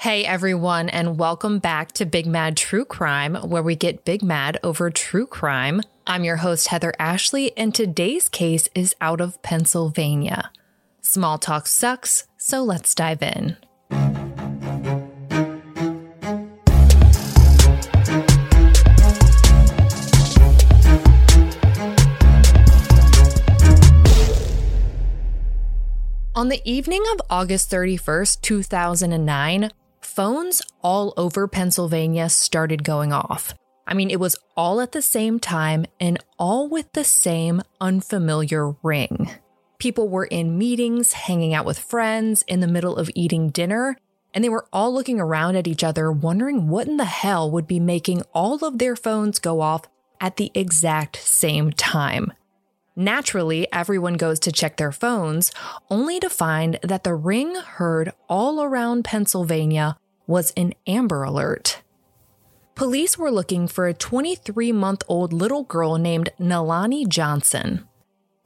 Hey everyone, and welcome back to Big Mad True Crime, where we get big mad over true crime. I'm your host, Heather Ashley, and today's case is out of Pennsylvania. Small talk sucks, so let's dive in. On the evening of August 31st, 2009, phones all over Pennsylvania started going off. I mean, it was all at the same time and all with the same unfamiliar ring. People were in meetings, hanging out with friends, in the middle of eating dinner, and they were all looking around at each other, wondering what in the hell would be making all of their phones go off at the exact same time. Naturally, everyone goes to check their phones, only to find that the ring heard all around Pennsylvania was an Amber Alert. Police were looking for a 23 month old little girl named Nalani Johnson.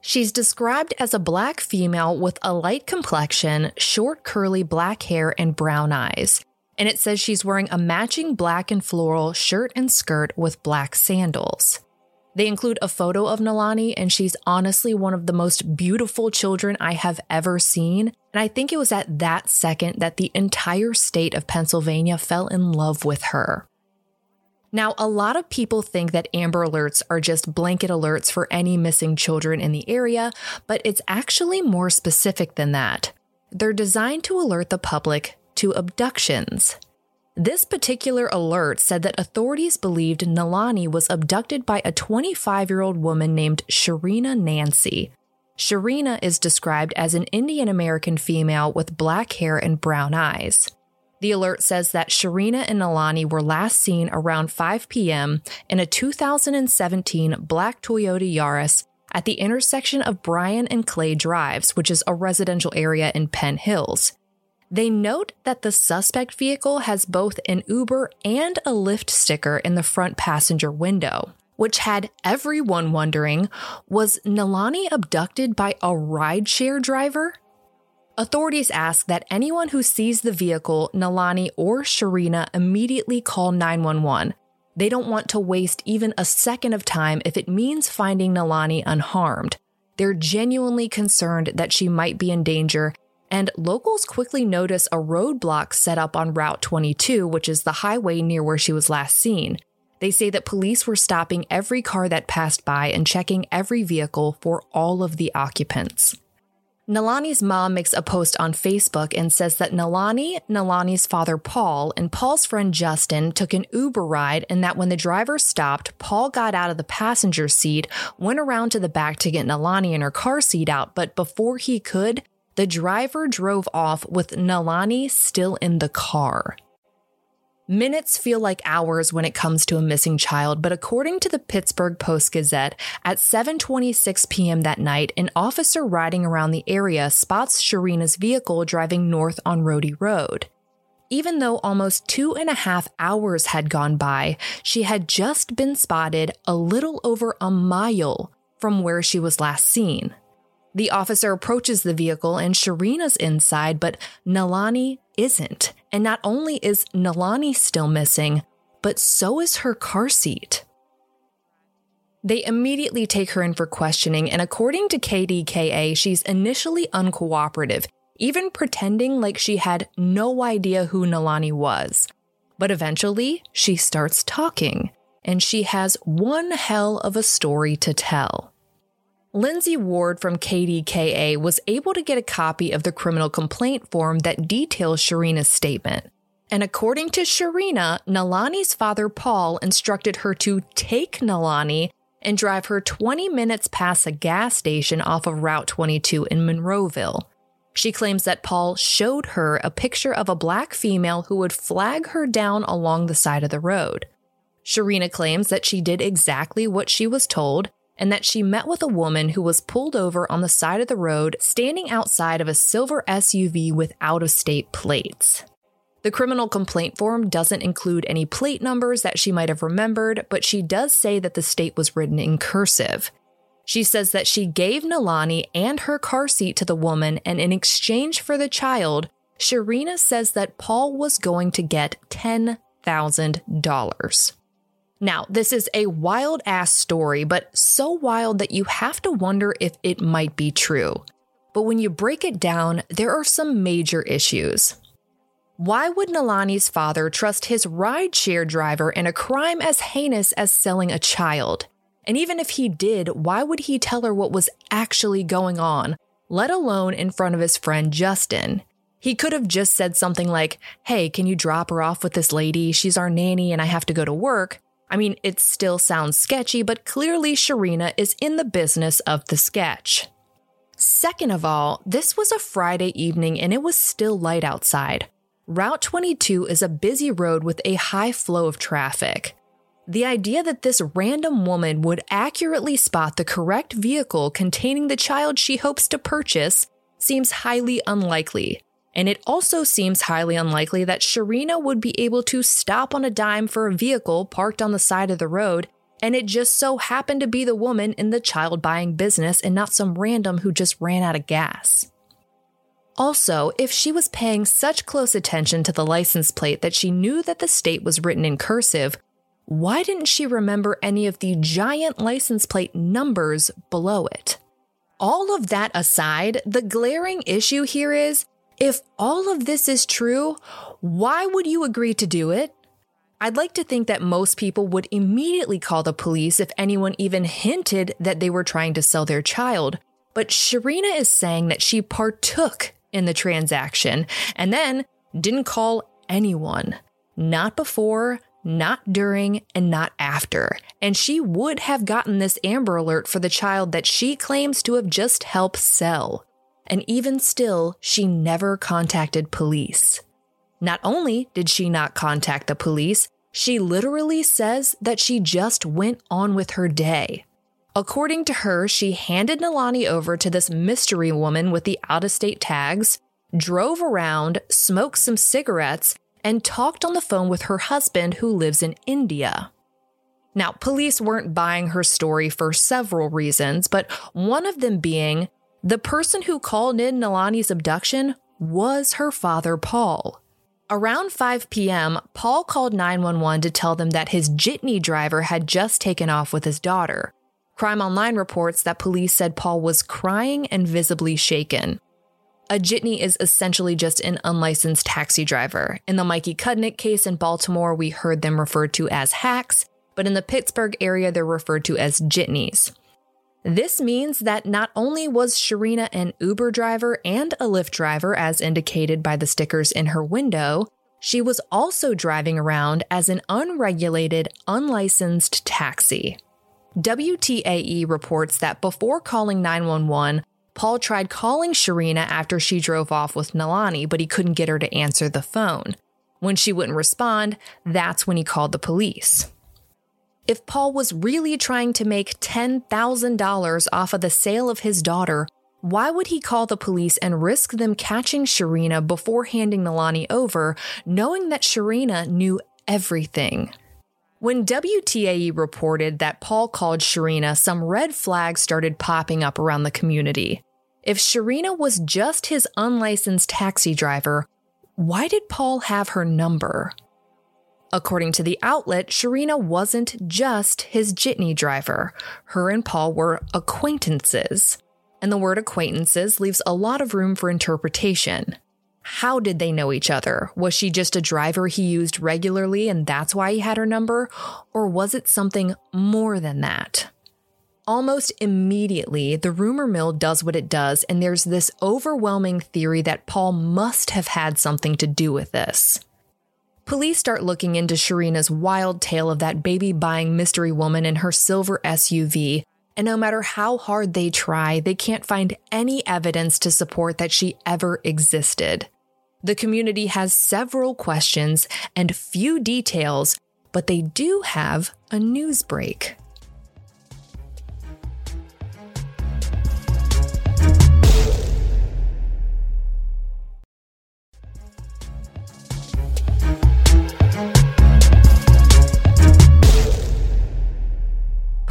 She's described as a black female with a light complexion, short curly black hair, and brown eyes. And it says she's wearing a matching black and floral shirt and skirt with black sandals. They include a photo of Nalani, and she's honestly one of the most beautiful children I have ever seen. And I think it was at that second that the entire state of Pennsylvania fell in love with her. Now, a lot of people think that Amber Alerts are just blanket alerts for any missing children in the area, but it's actually more specific than that. They're designed to alert the public to abductions. This particular alert said that authorities believed Nalani was abducted by a 25 year old woman named Sharina Nancy. Sharina is described as an Indian American female with black hair and brown eyes. The alert says that Sharina and Nalani were last seen around 5 p.m. in a 2017 black Toyota Yaris at the intersection of Bryan and Clay Drives, which is a residential area in Penn Hills. They note that the suspect vehicle has both an Uber and a Lyft sticker in the front passenger window, which had everyone wondering was Nalani abducted by a rideshare driver? Authorities ask that anyone who sees the vehicle, Nalani or Sharina, immediately call 911. They don't want to waste even a second of time if it means finding Nalani unharmed. They're genuinely concerned that she might be in danger and locals quickly notice a roadblock set up on Route 22, which is the highway near where she was last seen. They say that police were stopping every car that passed by and checking every vehicle for all of the occupants. Nalani's mom makes a post on Facebook and says that Nalani, Nalani's father Paul, and Paul's friend Justin took an Uber ride and that when the driver stopped, Paul got out of the passenger seat, went around to the back to get Nalani in her car seat out, but before he could, the driver drove off with Nalani still in the car. Minutes feel like hours when it comes to a missing child, but according to the Pittsburgh Post Gazette, at 7:26 p.m. that night, an officer riding around the area spots Sharina's vehicle driving north on Rodi Road. Even though almost two and a half hours had gone by, she had just been spotted a little over a mile from where she was last seen. The officer approaches the vehicle and Sharina's inside, but Nalani isn't. And not only is Nalani still missing, but so is her car seat. They immediately take her in for questioning, and according to KDKA, she's initially uncooperative, even pretending like she had no idea who Nalani was. But eventually, she starts talking, and she has one hell of a story to tell. Lindsay Ward from KDKA was able to get a copy of the criminal complaint form that details Sharina's statement. And according to Sharina, Nalani's father Paul instructed her to take Nalani and drive her 20 minutes past a gas station off of Route 22 in Monroeville. She claims that Paul showed her a picture of a black female who would flag her down along the side of the road. Sharina claims that she did exactly what she was told and that she met with a woman who was pulled over on the side of the road standing outside of a silver SUV with out of state plates. The criminal complaint form doesn't include any plate numbers that she might have remembered, but she does say that the state was written in cursive. She says that she gave Nalani and her car seat to the woman, and in exchange for the child, Sharina says that Paul was going to get $10,000. Now, this is a wild ass story, but so wild that you have to wonder if it might be true. But when you break it down, there are some major issues. Why would Nalani's father trust his rideshare driver in a crime as heinous as selling a child? And even if he did, why would he tell her what was actually going on, let alone in front of his friend Justin? He could have just said something like, Hey, can you drop her off with this lady? She's our nanny and I have to go to work. I mean, it still sounds sketchy, but clearly Sharina is in the business of the sketch. Second of all, this was a Friday evening and it was still light outside. Route 22 is a busy road with a high flow of traffic. The idea that this random woman would accurately spot the correct vehicle containing the child she hopes to purchase seems highly unlikely. And it also seems highly unlikely that Sharina would be able to stop on a dime for a vehicle parked on the side of the road, and it just so happened to be the woman in the child buying business and not some random who just ran out of gas. Also, if she was paying such close attention to the license plate that she knew that the state was written in cursive, why didn't she remember any of the giant license plate numbers below it? All of that aside, the glaring issue here is if all of this is true, why would you agree to do it? I'd like to think that most people would immediately call the police if anyone even hinted that they were trying to sell their child. But Sharina is saying that she partook in the transaction and then didn't call anyone. Not before, not during, and not after. And she would have gotten this Amber Alert for the child that she claims to have just helped sell. And even still, she never contacted police. Not only did she not contact the police, she literally says that she just went on with her day. According to her, she handed Nalani over to this mystery woman with the out of state tags, drove around, smoked some cigarettes, and talked on the phone with her husband who lives in India. Now, police weren't buying her story for several reasons, but one of them being the person who called in Nalani's abduction was her father, Paul. Around 5 p.m., Paul called 911 to tell them that his jitney driver had just taken off with his daughter. Crime Online reports that police said Paul was crying and visibly shaken. A jitney is essentially just an unlicensed taxi driver. In the Mikey Cudnick case in Baltimore, we heard them referred to as hacks, but in the Pittsburgh area, they're referred to as jitneys. This means that not only was Sharina an Uber driver and a Lyft driver, as indicated by the stickers in her window, she was also driving around as an unregulated, unlicensed taxi. WTAE reports that before calling 911, Paul tried calling Sharina after she drove off with Nalani, but he couldn't get her to answer the phone. When she wouldn't respond, that's when he called the police. If Paul was really trying to make $10,000 off of the sale of his daughter, why would he call the police and risk them catching Sharina before handing Nalani over, knowing that Sharina knew everything? When WTAE reported that Paul called Sharina, some red flags started popping up around the community. If Sharina was just his unlicensed taxi driver, why did Paul have her number? According to the outlet, Sharina wasn't just his jitney driver. Her and Paul were acquaintances. And the word acquaintances leaves a lot of room for interpretation. How did they know each other? Was she just a driver he used regularly and that's why he had her number? Or was it something more than that? Almost immediately, the rumor mill does what it does, and there's this overwhelming theory that Paul must have had something to do with this. Police start looking into Sharina's wild tale of that baby buying mystery woman in her silver SUV, and no matter how hard they try, they can't find any evidence to support that she ever existed. The community has several questions and few details, but they do have a news break.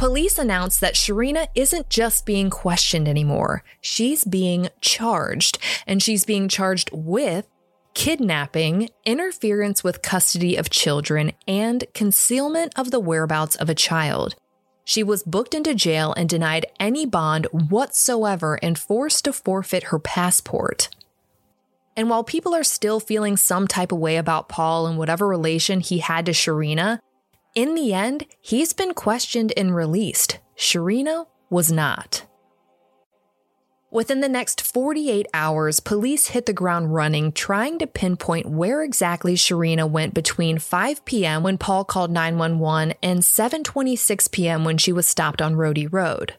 Police announced that Sharina isn't just being questioned anymore. She's being charged, and she's being charged with kidnapping, interference with custody of children, and concealment of the whereabouts of a child. She was booked into jail and denied any bond whatsoever and forced to forfeit her passport. And while people are still feeling some type of way about Paul and whatever relation he had to Sharina, in the end, he's been questioned and released. Sharina was not. Within the next 48 hours, police hit the ground running, trying to pinpoint where exactly Sharina went between 5 p.m. when Paul called 911 and 7:26 p.m. when she was stopped on Rodi Road.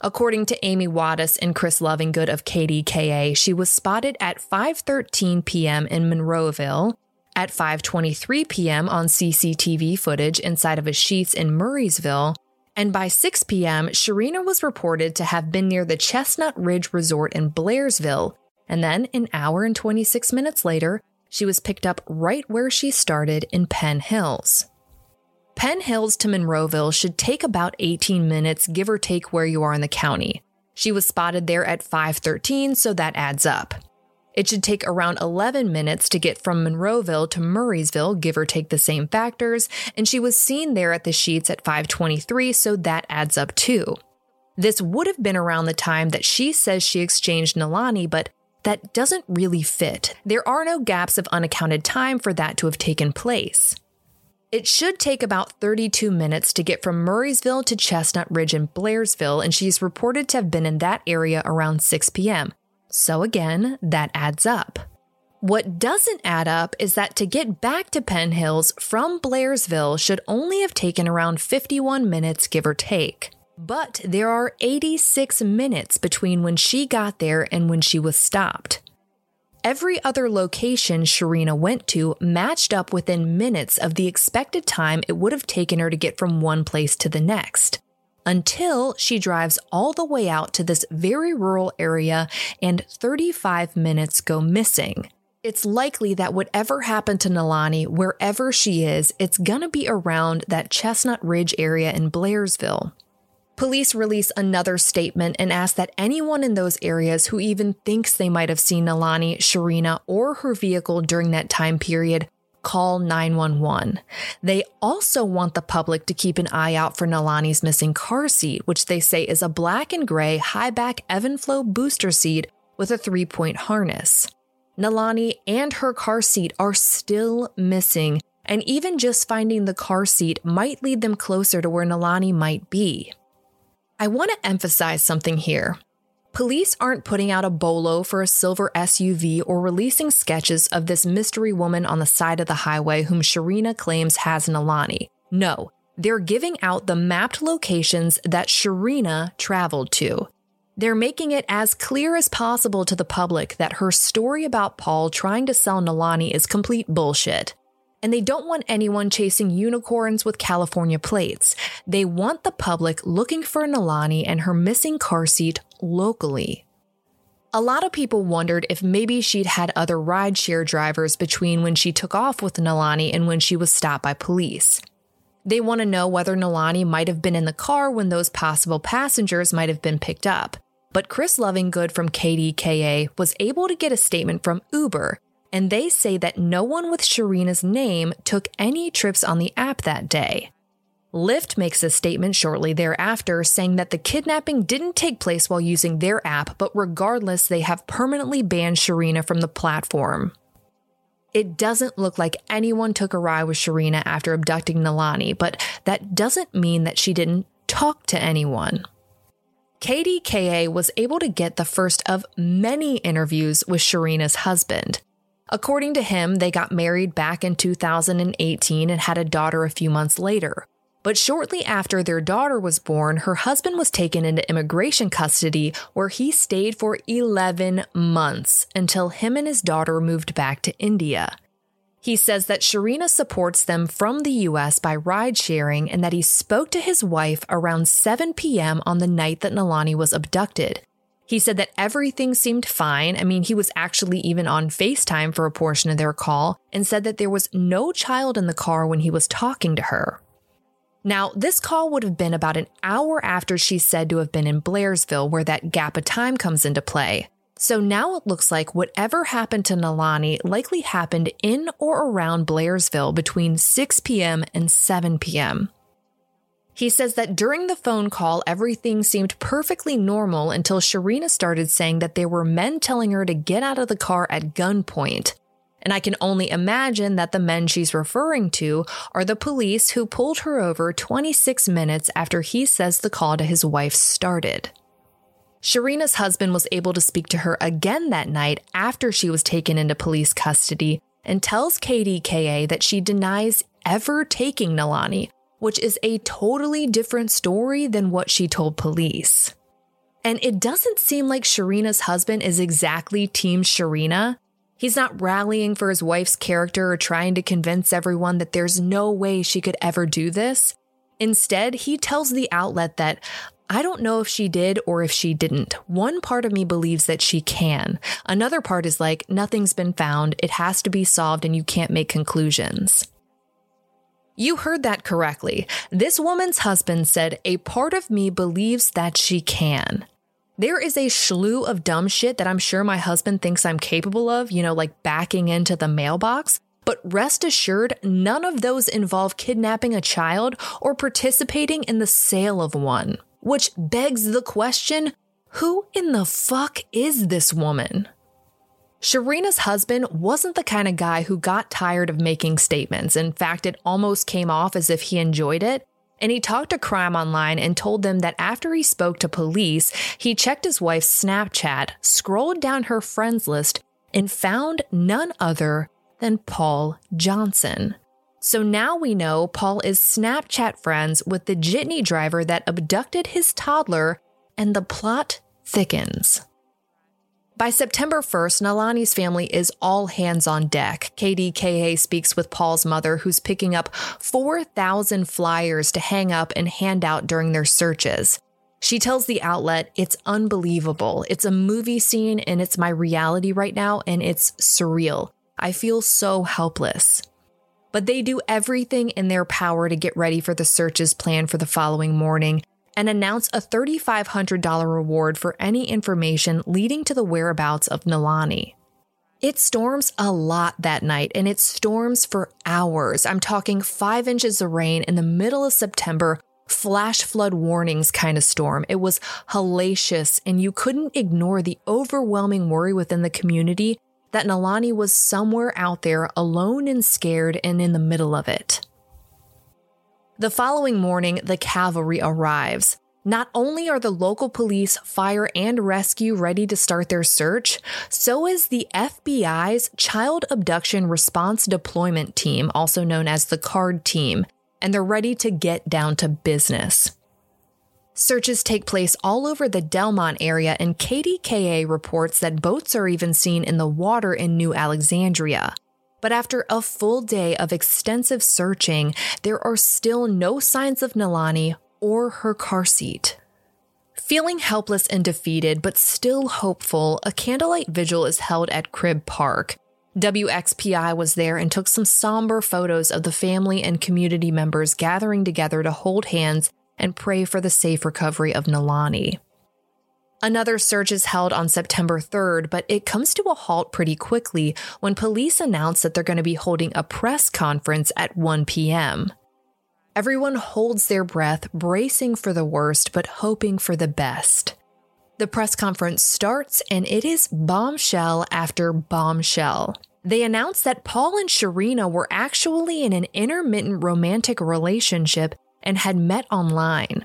According to Amy Wadas and Chris Lovingood of KDKA, she was spotted at 5:13 p.m. in Monroeville, at 5:23 p.m. on CCTV footage inside of a Sheetz in Murrysville, and by 6 p.m., Sharina was reported to have been near the Chestnut Ridge Resort in Blairsville, and then an hour and 26 minutes later, she was picked up right where she started in Penn Hills. Penn Hills to Monroeville should take about 18 minutes, give or take where you are in the county. She was spotted there at 5:13, so that adds up. It should take around 11 minutes to get from Monroeville to Murrysville, give or take the same factors, and she was seen there at the Sheetz at 523, so that adds up too. This would have been around the time that she says she exchanged Nalani, but that doesn't really fit. There are no gaps of unaccounted time for that to have taken place. It should take about 32 minutes to get from Murrysville to Chestnut Ridge in Blairsville, and she's reported to have been in that area around 6 p.m. So again, that adds up. What doesn't add up is that to get back to Penn Hills from Blairsville should only have taken around 51 minutes, give or take. But there are 86 minutes between when she got there and when she was stopped. Every other location Sharina went to matched up within minutes of the expected time it would have taken her to get from one place to the next until she drives all the way out to this very rural area and 35 minutes go missing. It's likely that whatever happened to Nalani, wherever she is, it's gonna be around that Chestnut Ridge area in Blairsville. Police release another statement and ask that anyone in those areas who even thinks they might have seen Nalani, Sharina, or her vehicle during that time period call 911. They also want the public to keep an eye out for Nalani's missing car seat, which they say is a black and gray high back Evenflo booster seat with a three point harness. Nalani and her car seat are still missing, and even just finding the car seat might lead them closer to where Nalani might be. I want to emphasize something here. Police aren't putting out a bolo for a silver SUV or releasing sketches of this mystery woman on the side of the highway whom Sharina claims has Nalani. No, they're giving out the mapped locations that Sharina traveled to. They're making it as clear as possible to the public that her story about Paul trying to sell Nalani is complete bullshit and they don't want anyone chasing unicorns with California plates. They want the public looking for Nalani and her missing car seat locally. A lot of people wondered if maybe she'd had other rideshare drivers between when she took off with Nalani and when she was stopped by police. They want to know whether Nalani might have been in the car when those possible passengers might have been picked up. But Chris Lovingood from KDKA was able to get a statement from Uber and they say that no one with Sharina's name took any trips on the app that day. Lyft makes a statement shortly thereafter saying that the kidnapping didn't take place while using their app, but regardless, they have permanently banned Sharina from the platform. It doesn't look like anyone took a ride with Sharina after abducting Nalani, but that doesn't mean that she didn't talk to anyone. KDKA was able to get the first of many interviews with Sharina's husband. According to him, they got married back in 2018 and had a daughter a few months later. But shortly after their daughter was born, her husband was taken into immigration custody where he stayed for 11 months until him and his daughter moved back to India. He says that Sharina supports them from the US by ride sharing and that he spoke to his wife around 7 p.m. on the night that Nalani was abducted. He said that everything seemed fine. I mean, he was actually even on FaceTime for a portion of their call and said that there was no child in the car when he was talking to her. Now, this call would have been about an hour after she's said to have been in Blairsville, where that gap of time comes into play. So now it looks like whatever happened to Nalani likely happened in or around Blairsville between 6 p.m. and 7 p.m. He says that during the phone call, everything seemed perfectly normal until Sharina started saying that there were men telling her to get out of the car at gunpoint. And I can only imagine that the men she's referring to are the police who pulled her over 26 minutes after he says the call to his wife started. Sharina's husband was able to speak to her again that night after she was taken into police custody and tells KDKA that she denies ever taking Nalani, which is a totally different story than what she told police. And it doesn't seem like Sharina's husband is exactly Team Sharina. He's not rallying for his wife's character or trying to convince everyone that there's no way she could ever do this. Instead, he tells the outlet that I don't know if she did or if she didn't. One part of me believes that she can. Another part is like, nothing's been found, it has to be solved, and you can't make conclusions. You heard that correctly. This woman's husband said, A part of me believes that she can. There is a slew of dumb shit that I'm sure my husband thinks I'm capable of, you know, like backing into the mailbox. But rest assured, none of those involve kidnapping a child or participating in the sale of one. Which begs the question who in the fuck is this woman? Sharina's husband wasn't the kind of guy who got tired of making statements. In fact, it almost came off as if he enjoyed it. And he talked to Crime Online and told them that after he spoke to police, he checked his wife's Snapchat, scrolled down her friends list, and found none other than Paul Johnson. So now we know Paul is Snapchat friends with the jitney driver that abducted his toddler, and the plot thickens. By September 1st, Nalani's family is all hands on deck. KDKA speaks with Paul's mother, who's picking up 4,000 flyers to hang up and hand out during their searches. She tells the outlet, It's unbelievable. It's a movie scene and it's my reality right now, and it's surreal. I feel so helpless but they do everything in their power to get ready for the searches planned for the following morning and announce a $3,500 reward for any information leading to the whereabouts of Nalani. It storms a lot that night, and it storms for hours. I'm talking five inches of rain in the middle of September, flash flood warnings kind of storm. It was hellacious, and you couldn't ignore the overwhelming worry within the community that Nalani was somewhere out there alone and scared and in the middle of it. The following morning, the cavalry arrives. Not only are the local police, fire, and rescue ready to start their search, so is the FBI's Child Abduction Response Deployment Team, also known as the CARD team, and they're ready to get down to business. Searches take place all over the Delmont area, and KDKA reports that boats are even seen in the water in New Alexandria. But after a full day of extensive searching, there are still no signs of Nalani or her car seat. Feeling helpless and defeated, but still hopeful, a candlelight vigil is held at Cribb Park. WPXI was there and took some somber photos of the family and community members gathering together to hold hands and pray for the safe recovery of Nalani. Another search is held on September 3rd, but it comes to a halt pretty quickly when police announce that they're going to be holding a press conference at 1 p.m. Everyone holds their breath, bracing for the worst, but hoping for the best. The press conference starts, and it is bombshell after bombshell. They announce that Paul and Sharina were actually in an intermittent romantic relationship and had met online.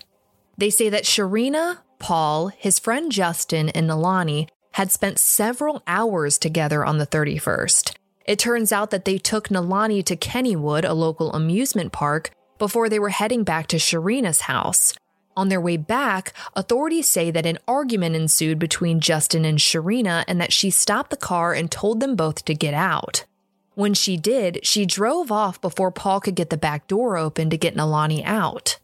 They say that Sharina, Paul, his friend Justin, and Nalani had spent several hours together on the 31st. It turns out that they took Nalani to Kennywood, a local amusement park, before they were heading back to Sharina's house. On their way back, authorities say that an argument ensued between Justin and Sharina and that she stopped the car and told them both to get out. When she did, she drove off before Paul could get the back door open to get Nalani out.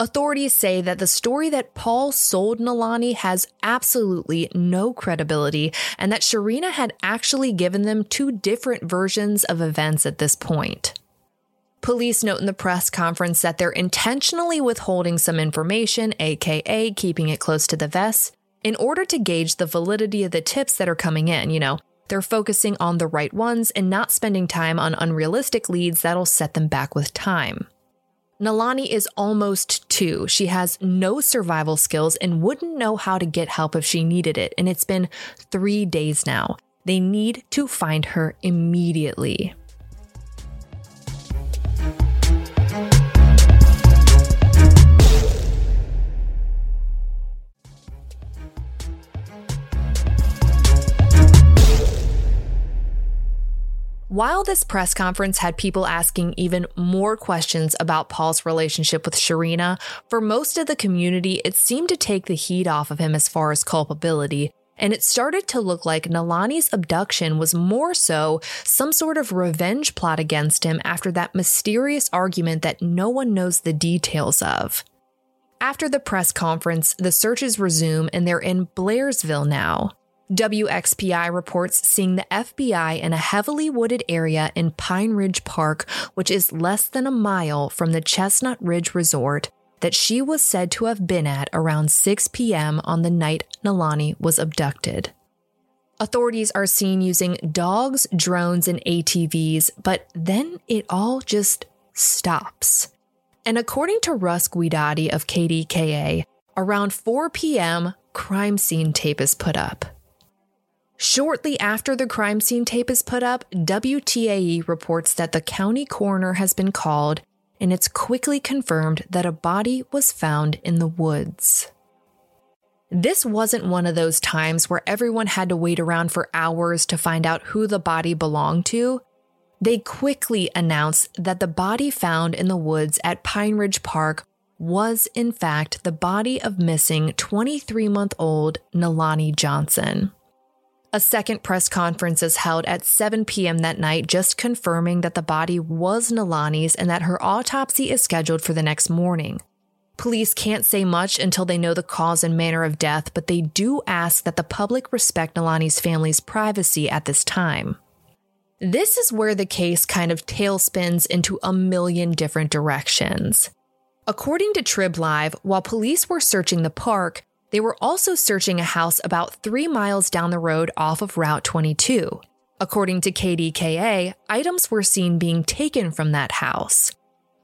Authorities say that the story that Paul sold Nalani has absolutely no credibility and that Sharina had actually given them two different versions of events at this point. Police note in the press conference that they're intentionally withholding some information, aka keeping it close to the vest, in order to gauge the validity of the tips that are coming in, you know. They're focusing on the right ones and not spending time on unrealistic leads that'll set them back with time. Nalani is almost two. She has no survival skills and wouldn't know how to get help if she needed it. And it's been three days now. They need to find her immediately. While this press conference had people asking even more questions about Paul's relationship with Sharina, for most of the community, it seemed to take the heat off of him as far as culpability. And it started to look like Nalani's abduction was more so some sort of revenge plot against him after that mysterious argument that no one knows the details of. After the press conference, the searches resume and they're in Blairsville now. WPXI reports seeing the FBI in a heavily wooded area in Pine Ridge Park, which is less than a mile from the Chestnut Ridge Resort that she was said to have been at around 6 p.m. on the night Nalani was abducted. Authorities are seen using dogs, drones, and ATVs, but then it all just stops. And according to Ross Guidotti of KDKA, around 4 p.m., crime scene tape is put up. Shortly after the crime scene tape is put up, WTAE reports that the county coroner has been called and it's quickly confirmed that a body was found in the woods. This wasn't one of those times where everyone had to wait around for hours to find out who the body belonged to. They quickly announced that the body found in the woods at Pine Ridge Park was, in fact, the body of missing 23 month old Nalani Johnson. A second press conference is held at 7 p.m. that night, just confirming that the body was Nalani's and that her autopsy is scheduled for the next morning. Police can't say much until they know the cause and manner of death, but they do ask that the public respect Nalani's family's privacy at this time. This is where the case kind of tailspins into a million different directions. According to Trib Live, while police were searching the park, they were also searching a house about three miles down the road off of Route 22. According to KDKA, items were seen being taken from that house.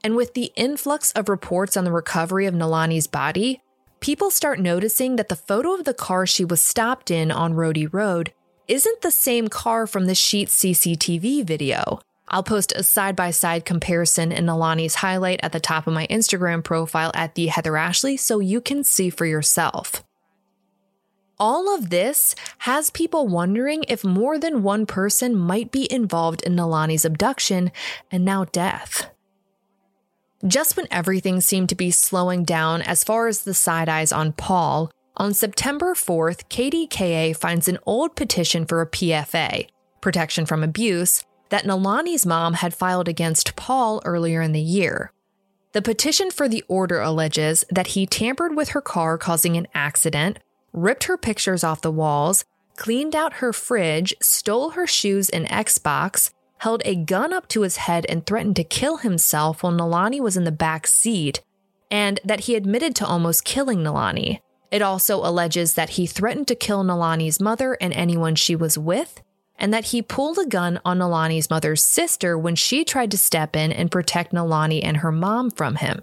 And with the influx of reports on the recovery of Nalani's body, people start noticing that the photo of the car she was stopped in on Rodi Road isn't the same car from the Sheetz CCTV video. I'll post a side by side comparison in Nalani's highlight at the top of my Instagram profile at the Heather Ashley so you can see for yourself. All of this has people wondering if more than one person might be involved in Nalani's abduction and now death. Just when everything seemed to be slowing down as far as the side eyes on Paul, on September 4th, KDKA finds an old petition for a PFA, protection from abuse, that Nalani's mom had filed against Paul earlier in the year. The petition for the order alleges that he tampered with her car, causing an accident, ripped her pictures off the walls, cleaned out her fridge, stole her shoes and Xbox, held a gun up to his head and threatened to kill himself while Nalani was in the back seat, and that he admitted to almost killing Nalani. It also alleges that he threatened to kill Nalani's mother and anyone she was with, and that he pulled a gun on Nalani's mother's sister when she tried to step in and protect Nalani and her mom from him.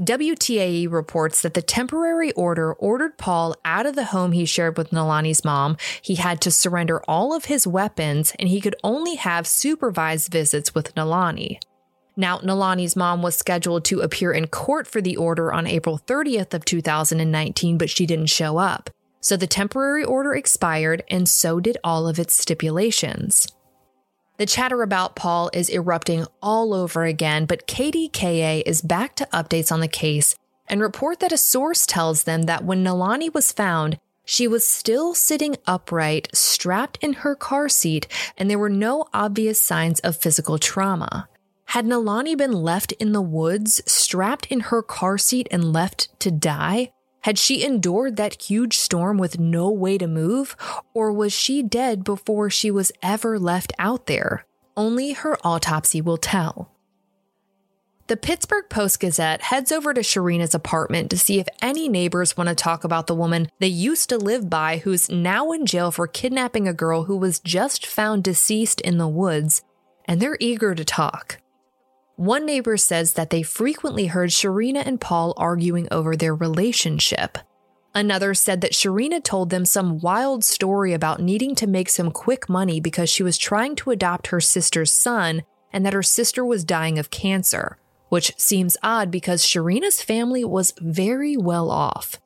WTAE reports that the temporary order ordered Paul out of the home he shared with Nalani's mom. He had to surrender all of his weapons and he could only have supervised visits with Nalani. Now, Nalani's mom was scheduled to appear in court for the order on April 30th of 2019, but she didn't show up. So the temporary order expired, and so did all of its stipulations. The chatter about Paul is erupting all over again, but KDKA is back to updates on the case and report that a source tells them that when Nalani was found, she was still sitting upright, strapped in her car seat, and there were no obvious signs of physical trauma. Had Nalani been left in the woods, strapped in her car seat, and left to die? Had she endured that huge storm with no way to move, or was she dead before she was ever left out there? Only her autopsy will tell. The Pittsburgh Post Gazette heads over to Sharina's apartment to see if any neighbors want to talk about the woman they used to live by who's now in jail for kidnapping a girl who was just found deceased in the woods, and they're eager to talk. One neighbor says that they frequently heard Sharina and Paul arguing over their relationship. Another said that Sharina told them some wild story about needing to make some quick money because she was trying to adopt her sister's son and that her sister was dying of cancer which seems odd because Sharina's family was very well off.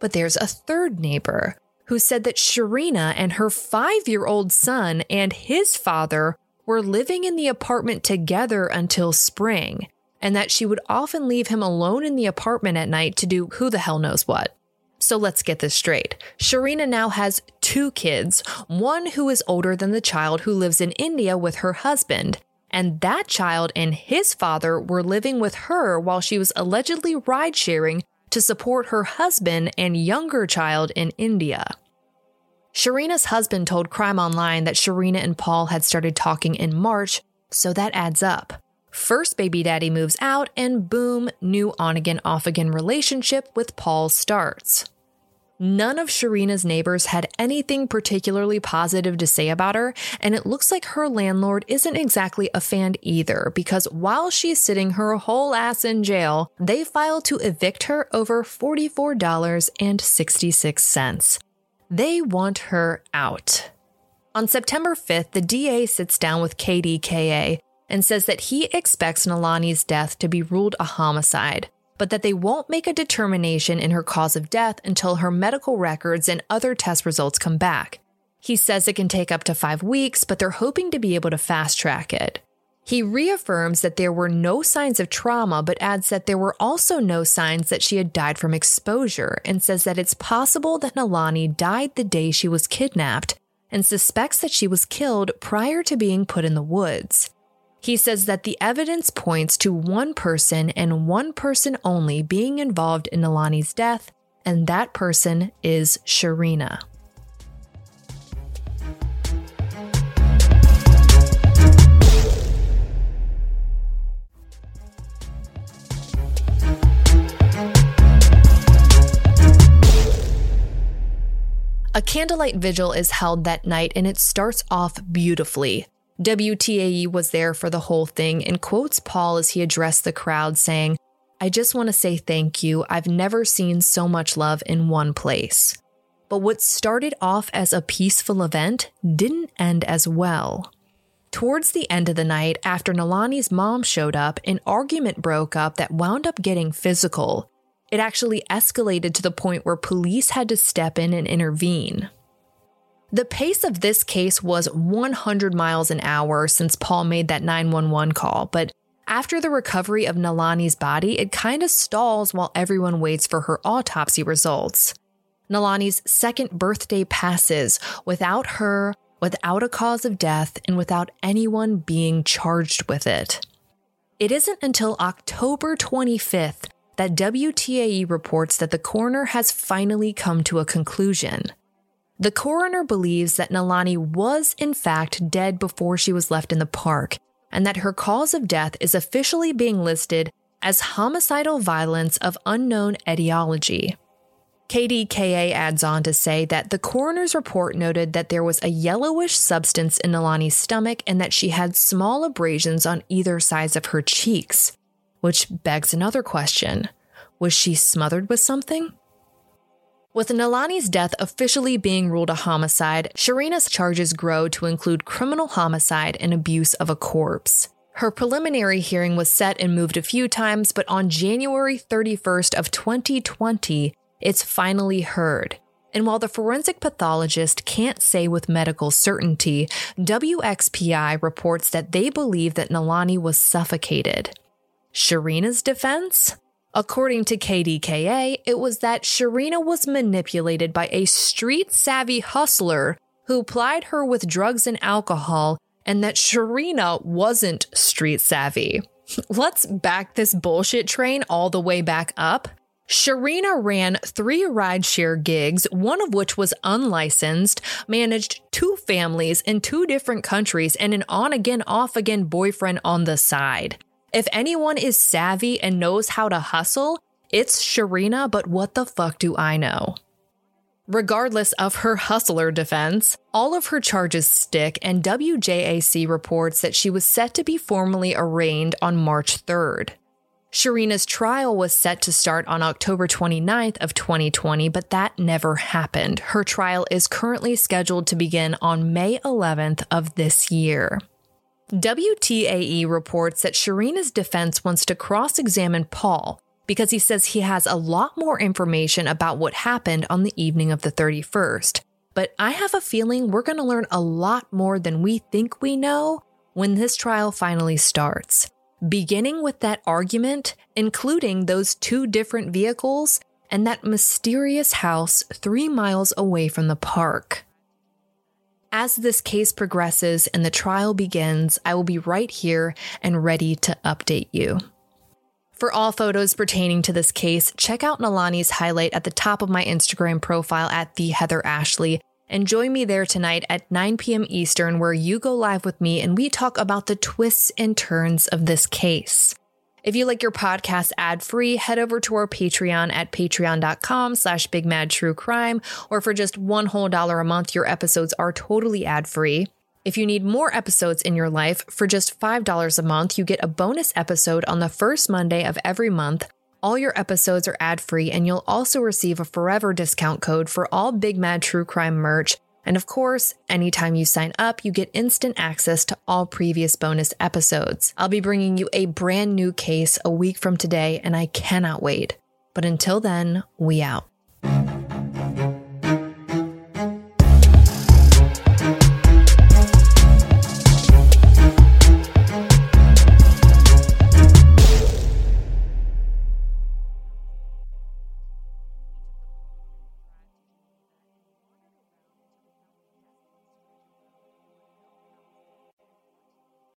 But there's a third neighbor who said that Sharina and her five year old son and his father were living in the apartment together until spring, and that she would often leave him alone in the apartment at night to do who the hell knows what. So let's get this straight. Sharina now has two kids, one who is older than the child who lives in India with her husband, and that child and his father were living with her while she was allegedly ride sharing to support her husband and younger child in India. Sharina's husband told Crime Online that Sharina and Paul had started talking in March, so that adds up. First, baby daddy moves out, and boom, new on again, off again relationship with Paul starts. None of Sharina's neighbors had anything particularly positive to say about her, and it looks like her landlord isn't exactly a fan either because while she's sitting her whole ass in jail, they filed to evict her over $44.66. They want her out. On September 5th, the DA sits down with KDKA and says that he expects Nalani's death to be ruled a homicide but that they won't make a determination in her cause of death until her medical records and other test results come back. He says it can take up to five weeks, but they're hoping to be able to fast track it. He reaffirms that there were no signs of trauma, but adds that there were also no signs that she had died from exposure and says that it's possible that Nalani died the day she was kidnapped and suspects that she was killed prior to being put in the woods. He says that the evidence points to one person and one person only being involved in Nalani's death, and that person is Sharina. A candlelight vigil is held that night and it starts off beautifully. WTAE was there for the whole thing and quotes Paul as he addressed the crowd, saying, I just want to say thank you. I've never seen so much love in one place. But what started off as a peaceful event didn't end as well. Towards the end of the night, after Nalani's mom showed up, an argument broke up that wound up getting physical. It actually escalated to the point where police had to step in and intervene. The pace of this case was 100 miles an hour since Paul made that 911 call, but after the recovery of Nalani's body, it kind of stalls while everyone waits for her autopsy results. Nalani's second birthday passes without her, without a cause of death, and without anyone being charged with it. It isn't until October 25th that WTAE reports that the coroner has finally come to a conclusion. The coroner believes that Nalani was, in fact, dead before she was left in the park, and that her cause of death is officially being listed as homicidal violence of unknown etiology. KDKA adds on to say that the coroner's report noted that there was a yellowish substance in Nalani's stomach and that she had small abrasions on either sides of her cheeks, which begs another question. Was she smothered with something? With Nalani's death officially being ruled a homicide, Sharina's charges grow to include criminal homicide and abuse of a corpse. Her preliminary hearing was set and moved a few times, but on January 31st of 2020, it's finally heard. And while the forensic pathologist can't say with medical certainty, WPXI reports that they believe that Nalani was suffocated. Sharina's defense? According to KDKA, it was that Sharina was manipulated by a street savvy hustler who plied her with drugs and alcohol, and that Sharina wasn't street savvy. Let's back this bullshit train all the way back up. Sharina ran three rideshare gigs, one of which was unlicensed, managed two families in two different countries, and an on again, off again boyfriend on the side. If anyone is savvy and knows how to hustle, it's Sharina, but what the fuck do I know? Regardless of her hustler defense, all of her charges stick, and WJAC reports that she was set to be formally arraigned on March 3rd. Sharina's trial was set to start on October 29th of 2020, but that never happened. Her trial is currently scheduled to begin on May 11th of this year. WTAE reports that Sharina's defense wants to cross-examine Paul because he says he has a lot more information about what happened on the evening of the 31st. But I have a feeling we're going to learn a lot more than we think we know when this trial finally starts beginning with that argument, including those two different vehicles and that mysterious house three miles away from the park. As this case progresses and the trial begins, I will be right here and ready to update you. For all photos pertaining to this case, check out Nalani's highlight at the top of my Instagram profile at the Heather Ashley and join me there tonight at 9 p.m. Eastern, where you go live with me and we talk about the twists and turns of this case. If you like your podcast ad free, head over to our Patreon at patreon.com slash bigmadtruecrime, or for just one whole dollar a month, your episodes are totally ad free. If you need more episodes in your life, for just $5 a month, you get a bonus episode on the first Monday of every month all your episodes are ad free, and you'll also receive a forever discount code for all Big Mad True Crime merch. And of course, anytime you sign up, you get instant access to all previous bonus episodes. I'll be bringing you a brand new case a week from today, and I cannot wait. But until then, we out.